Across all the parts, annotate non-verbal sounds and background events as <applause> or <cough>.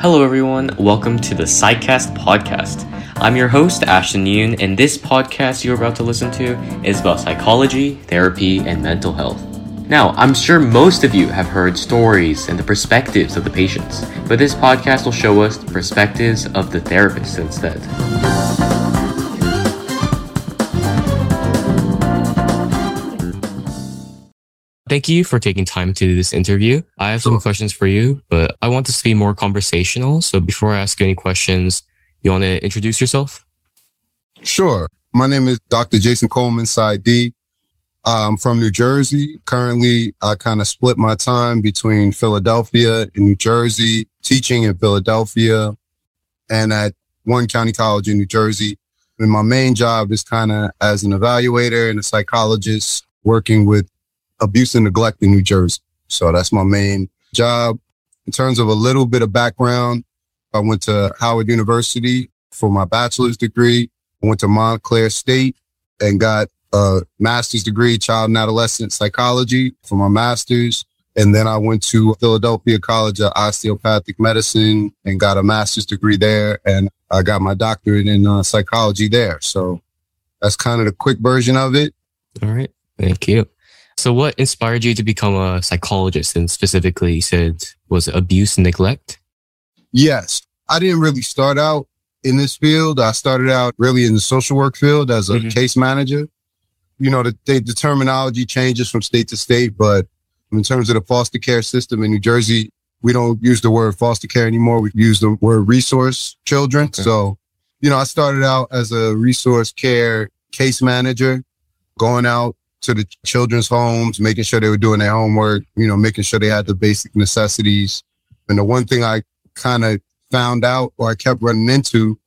Hello, everyone. Welcome to the SciCast podcast. I'm your host, Ashton Yoon, and this podcast you're about to listen to is about psychology, therapy, and mental health. Now, I'm sure most of you have heard stories and the perspectives of the patients, but this podcast will show us the perspectives of the therapists instead. Thank you for taking time to do this interview. I have some questions for you, but I want this to be more conversational. So before I ask you any questions, you want to introduce yourself? Sure. My name is Dr. Jason Coleman, PsyD. I'm from New Jersey. Currently, I kind of split my time between Philadelphia and New Jersey, teaching in Philadelphia and at Union County college in New Jersey. And my main job is kind of as an evaluator and a psychologist working with abuse and neglect in New Jersey. So that's my main job. In terms of a little bit of background, I went to Howard University for my bachelor's degree. I went to Montclair State and got a master's degree, child and adolescent psychology for my master's. And then I went to Philadelphia College of Osteopathic Medicine and got a master's degree there. And I got my doctorate in uh, psychology there. So that's kind of the quick version of it. All right. Thank you. So what inspired you to become a psychologist and specifically you said was abuse and neglect? Yes. I didn't really start out in this field. I started out really in the social work field as a mm-hmm. case manager. You know, the, the, the terminology changes from state to state, but in terms of the foster care system in New Jersey, we don't use the word foster care anymore. We use the word resource children. Okay. So, you know, I started out as a resource care case manager, going out to the children's homes, making sure they were doing their homework, you know, making sure they had the basic necessities. And the one thing I kind of found out or I kept running into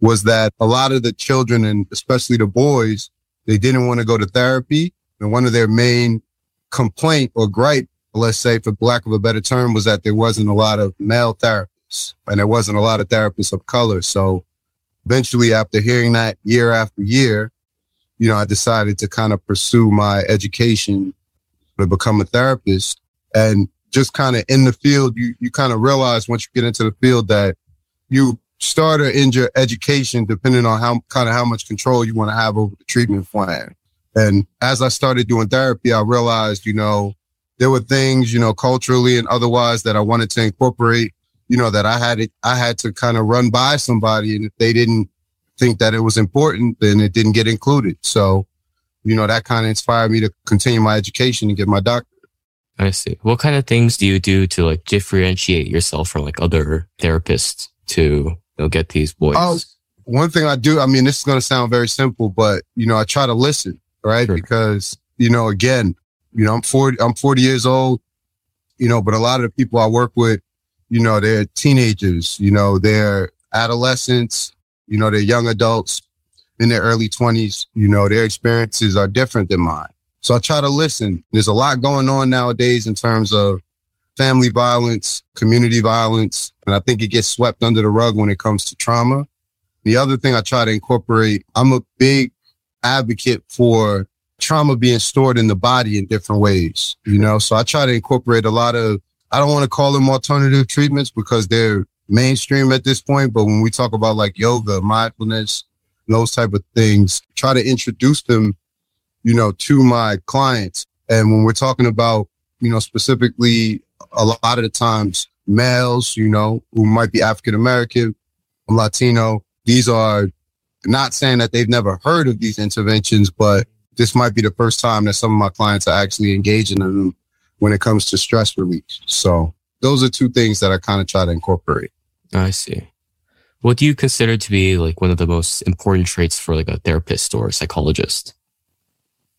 was that a lot of the children and especially the boys, they didn't want to go to therapy. And one of their main complaint or gripe, let's say for lack of a better term, was that there wasn't a lot of male therapists and there wasn't a lot of therapists of color. So eventually after hearing that year after year, you know, I decided to kind of pursue my education to become a therapist and just kind of in the field, you, you kind of realize once you get into the field that you start or end your education depending on how kind of how much control you want to have over the treatment plan. And as I started doing therapy, I realized, you know, there were things, you know, culturally and otherwise that I wanted to incorporate, you know, that I had it, I had to kind of run by somebody. And if they didn't think that it was important, then it didn't get included. So, you know, that kind of inspired me to continue my education and get my doctorate. I see. What kind of things do you do to like differentiate yourself from like other therapists to you know, get these boys? Oh, one thing I do, I mean, this is going to sound very simple, but you know, I try to listen, right? Sure. Because, you know, again, you know, I'm 40, I'm 40 years old, you know, but a lot of the people I work with, you know, they're teenagers, you know, they're adolescents, you know, they're young adults in their early 20s. You know, their experiences are different than mine. So I try to listen. There's a lot going on nowadays in terms of family violence, community violence, and I think it gets swept under the rug when it comes to trauma. The other thing I try to incorporate, I'm a big advocate for trauma being stored in the body in different ways, you know? So I try to incorporate a lot of, I don't want to call them alternative treatments because they're mainstream at this point, but when we talk about like yoga, mindfulness, those type of things, try to introduce them, you know, to my clients. And when we're talking about, you know, specifically a lot of the times males, you know, who might be African American, Latino, these are not saying that they've never heard of these interventions, but this might be the first time that some of my clients are actually engaging in them when it comes to stress relief. So those are two things that I kind of try to incorporate. I see. What do you consider to be like one of the most important traits for like a therapist or a psychologist?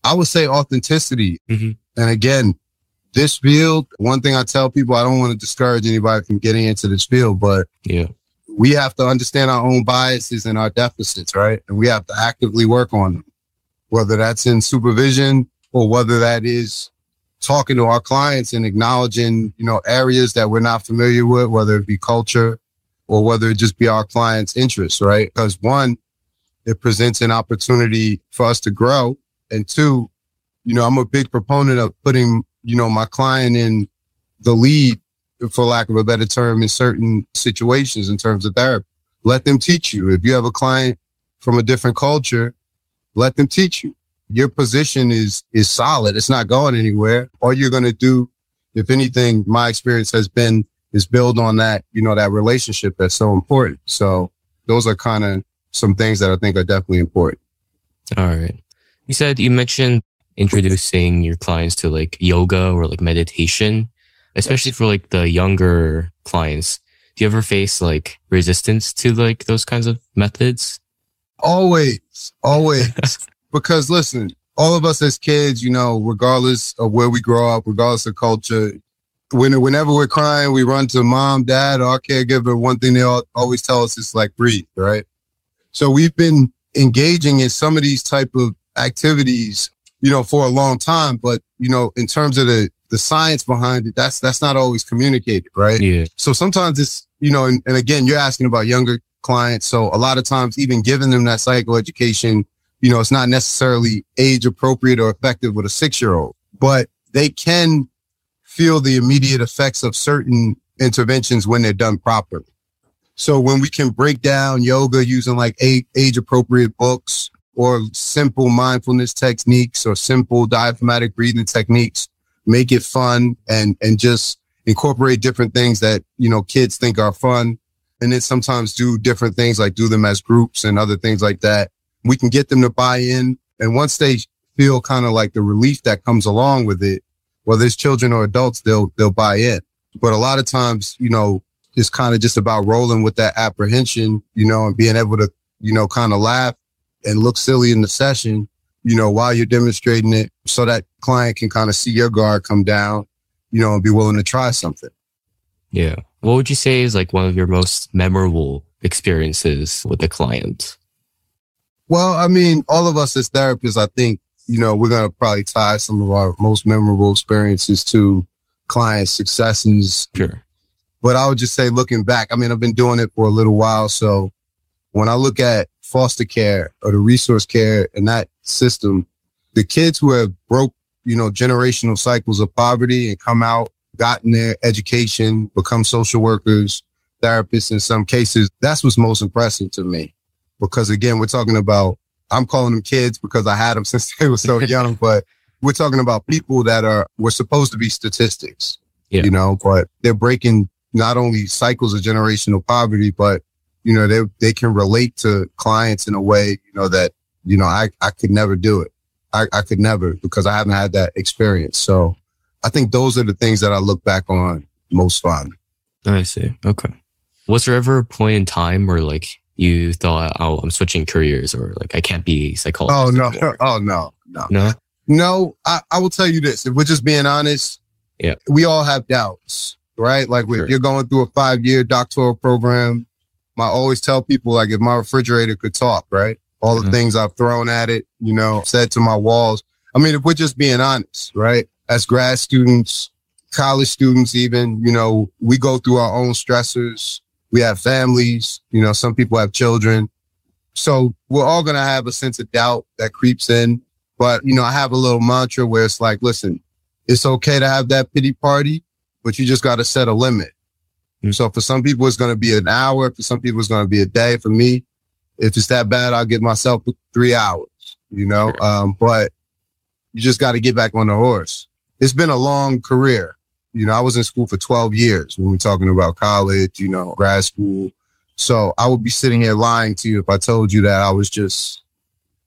I would say authenticity. Mm-hmm. And again, this field, one thing I tell people, I don't want to discourage anybody from getting into this field, but yeah, we have to understand our own biases and our deficits, right? And we have to actively work on them, whether that's in supervision or whether that is talking to our clients and acknowledging, you know, areas that we're not familiar with, whether it be culture, or whether it just be our client's interests, right? Because one, it presents an opportunity for us to grow. And two, you know, I'm a big proponent of putting, you know, my client in the lead, for lack of a better term, in certain situations in terms of therapy. Let them teach you. If you have a client from a different culture, let them teach you. Your position is, is solid. It's not going anywhere. All you're going to do, if anything, my experience has been is build on that, you know, that relationship that's so important. So those are kind of some things that I think are definitely important. All right. You said you mentioned introducing your clients to like yoga or like meditation, especially for like the younger clients. Do you ever face like resistance to like those kinds of methods? Always, always. <laughs> because listen, all of us as kids, you know, regardless of where we grow up, regardless of culture, when, whenever we're crying, we run to mom, dad, our caregiver. One thing they all, always tell us is like breathe, right? So we've been engaging in some of these type of activities, you know, for a long time. But you know, in terms of the the science behind it, that's that's not always communicated, right? Yeah. So sometimes it's you know, and, and again, you're asking about younger clients. So a lot of times, even giving them that psychoeducation, you know, it's not necessarily age appropriate or effective with a six year old, but they can feel the immediate effects of certain interventions when they're done properly. So when we can break down yoga using like age appropriate books or simple mindfulness techniques or simple diaphragmatic breathing techniques, make it fun and, and just incorporate different things that, you know, kids think are fun. And then sometimes do different things like do them as groups and other things like that. We can get them to buy in. And once they feel kind of like the relief that comes along with it, whether it's children or adults, they'll, they'll buy in. But a lot of times, you know, it's kind of just about rolling with that apprehension, you know, and being able to, you know, kind of laugh and look silly in the session, you know, while you're demonstrating it so that client can kind of see your guard come down, you know, and be willing to try something. Yeah. What would you say is like one of your most memorable experiences with a client? Well, I mean, all of us as therapists, I think you know, we're going to probably tie some of our most memorable experiences to client successes. Sure. But I would just say, looking back, I mean, I've been doing it for a little while. So when I look at foster care or the resource care and that system, the kids who have broke, you know, generational cycles of poverty and come out, gotten their education, become social workers, therapists in some cases, that's what's most impressive to me. Because again, we're talking about I'm calling them kids because I had them <laughs> since they were so young, <laughs> but we're talking about people that are, we're supposed to be statistics, yeah. you know, but they're breaking not only cycles of generational poverty, but, you know, they, they can relate to clients in a way, you know, that, you know, I, I could never do it. I, I could never because I haven't had that experience. So I think those are the things that I look back on most fond. I see. Okay. Was there ever a point in time where like you thought, oh, I'm switching careers or like I can't be psychologist? Oh, no. Anymore? <laughs> Oh, no. No. No? No. I, I will tell you this. If we're just being honest, yeah, we all have doubts, right? Like sure. you're going through a five year doctoral program. I always tell people, like, if my refrigerator could talk, right? All the mm-hmm. things I've thrown at it, you know, said to my walls. I mean, if we're just being honest, right? As grad students, college students, even, you know, we go through our own stressors we have families, you know, some people have children. So we're all going to have a sense of doubt that creeps in. But, you know, I have a little mantra where it's like, listen, it's okay to have that pity party, but you just got to set a limit. Mm-hmm. So for some people, it's going to be an hour. For some people, it's going to be a day. For me, if it's that bad, I'll give myself three hours, you know, um, but you just got to get back on the horse. It's been a long career. You know, I was in school for 12 years when we're talking about college, you know, grad school. So I would be sitting here lying to you if I told you that I was just,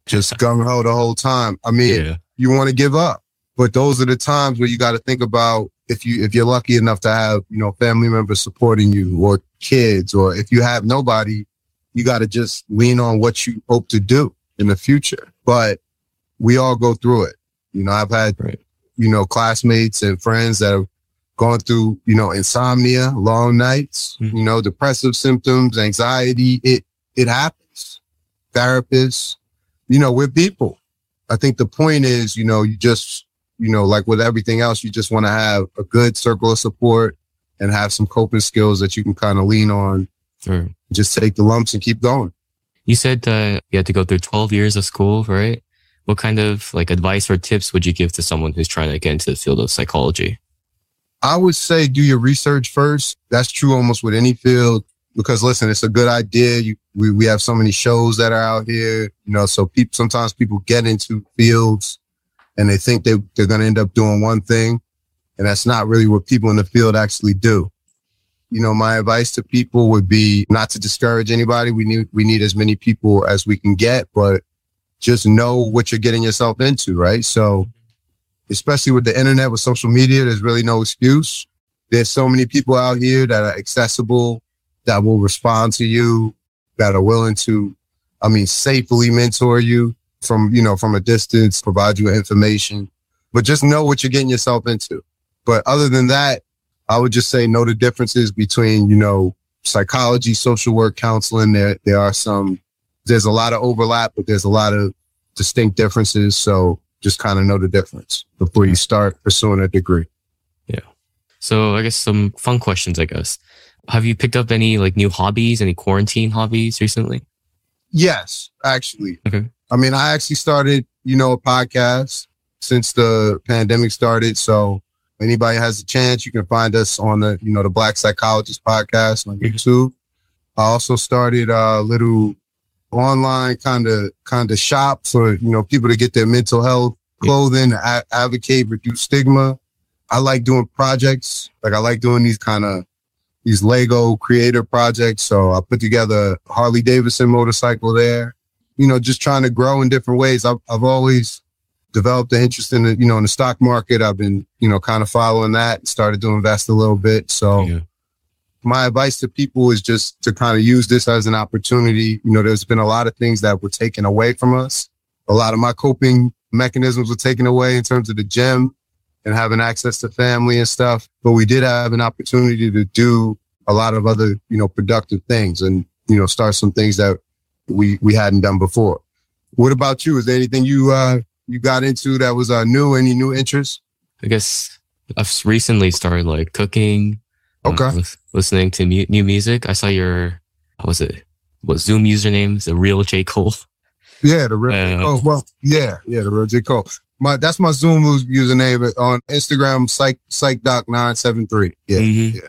just gung ho the whole time. I mean, yeah. you want to give up, but those are the times where you got to think about if you, if you're lucky enough to have, you know, family members supporting you or kids, or if you have nobody, you got to just lean on what you hope to do in the future. But we all go through it. You know, I've had, right. you know, classmates and friends that have going through, you know, insomnia, long nights, mm-hmm. you know, depressive symptoms, anxiety. It, it happens. Therapists, you know, we're people. I think the point is, you know, you just, you know, like with everything else, you just want to have a good circle of support and have some coping skills that you can kind of lean on. Sure. Just take the lumps and keep going. You said uh, you had to go through 12 years of school, right? What kind of like advice or tips would you give to someone who's trying to get into the field of psychology? I would say do your research first. That's true almost with any field because listen, it's a good idea. You, we, we have so many shows that are out here, you know, so people, sometimes people get into fields and they think they, they're going to end up doing one thing. And that's not really what people in the field actually do. You know, my advice to people would be not to discourage anybody. We need, we need as many people as we can get, but just know what you're getting yourself into, right? So especially with the internet, with social media, there's really no excuse. There's so many people out here that are accessible, that will respond to you, that are willing to, I mean, safely mentor you from, you know, from a distance, provide you information, but just know what you're getting yourself into. But other than that, I would just say know the differences between, you know, psychology, social work, counseling. There, there are some, there's a lot of overlap, but there's a lot of distinct differences. So just kind of know the difference before you start pursuing a degree. Yeah. So I guess some fun questions, I guess. Have you picked up any like new hobbies, any quarantine hobbies recently? Yes, actually. Okay. I mean, I actually started, you know, a podcast since the pandemic started. So anybody has a chance, you can find us on the, you know, the Black Psychologist podcast on mm-hmm. YouTube. I also started a little online kind of kind of shop for you know people to get their mental health clothing, a- advocate, reduce stigma. I like doing projects. Like I like doing these kind of these Lego creator projects. So I put together Harley Davidson motorcycle there. You know, just trying to grow in different ways. I've, I've always developed an interest in the, you know, in the stock market. I've been, you know, kind of following that, started to invest a little bit. So yeah. My advice to people is just to kind of use this as an opportunity. You know, there's been a lot of things that were taken away from us. A lot of my coping mechanisms were taken away in terms of the gym and having access to family and stuff. But we did have an opportunity to do a lot of other, you know, productive things and, you know, start some things that we, we hadn't done before. What about you? Is there anything you, uh, you got into that was uh, new? Any new interests? I guess I've recently started like cooking. Uh, okay. Uh, listening to mu- new music. I saw your, what was it? What Zoom username? The real J. Cole. Yeah, the real. Uh, oh well, yeah, yeah, the real J. Cole my that's my Zoom username on Instagram, psych psychdoc nine seven three. Yeah, mm-hmm. yeah,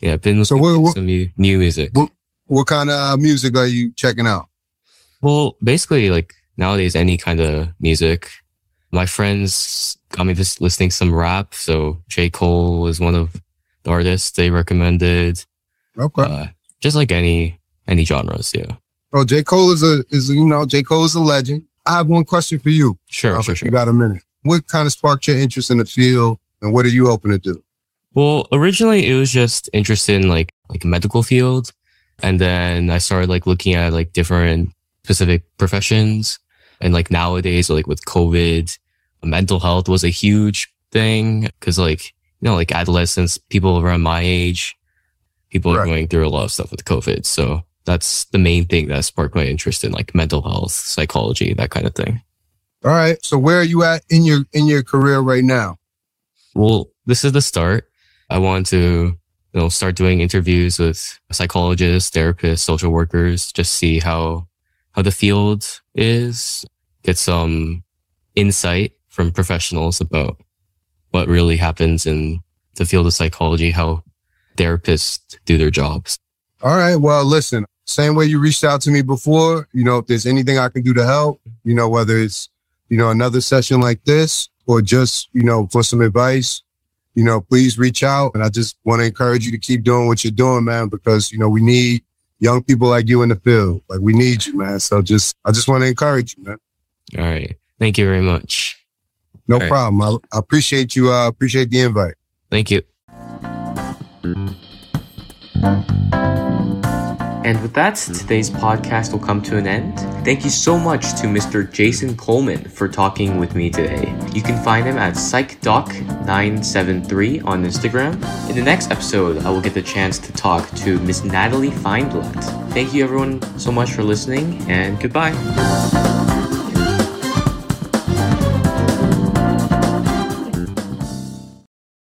yeah. Been so what, what, some new, new music. What, what kind of uh, music are you checking out? Well, basically, like nowadays, any kind of music. My friends got me just listening some rap. So J Cole is one of artists they recommended. Okay. Uh, just like any any genres, yeah. Oh, J Cole is a is you know J Cole is a legend. I have one question for you. Sure, sure, sure. You got a minute. What kind of sparked your interest in the field and what are you hoping to do? Well, originally it was just interested in like, like medical field. And then I started like looking at like different specific professions. And like nowadays, like with COVID, mental health was a huge thing. Cause like, you know, like adolescents, people around my age, people right. are going through a lot of stuff with COVID. So that's the main thing that sparked my interest in like mental health, psychology, that kind of thing. All right. So where are you at in your in your career right now? Well, this is the start. I want to you know start doing interviews with psychologists, therapists, social workers, just see how how the field is, get some insight from professionals about what really happens in the field of psychology, how therapists do their jobs. All right. Well, listen, same way you reached out to me before, you know, if there's anything I can do to help, you know, whether it's, you know, another session like this or just, you know, for some advice, you know, please reach out. And I just want to encourage you to keep doing what you're doing, man, because, you know, we need young people like you in the field. Like we need you, man. So just, I just want to encourage you, man. All right. Thank you very much. No All problem. Right. I, I, appreciate you. I uh, appreciate the invite. Thank you. And with that, today's podcast will come to an end. Thank you so much to Mr. Jason Coleman for talking with me today. You can find him at psychdoc973 on Instagram. In the next episode, I will get the chance to talk to Miss Natalie Feinblatt. Thank you everyone so much for listening, and goodbye.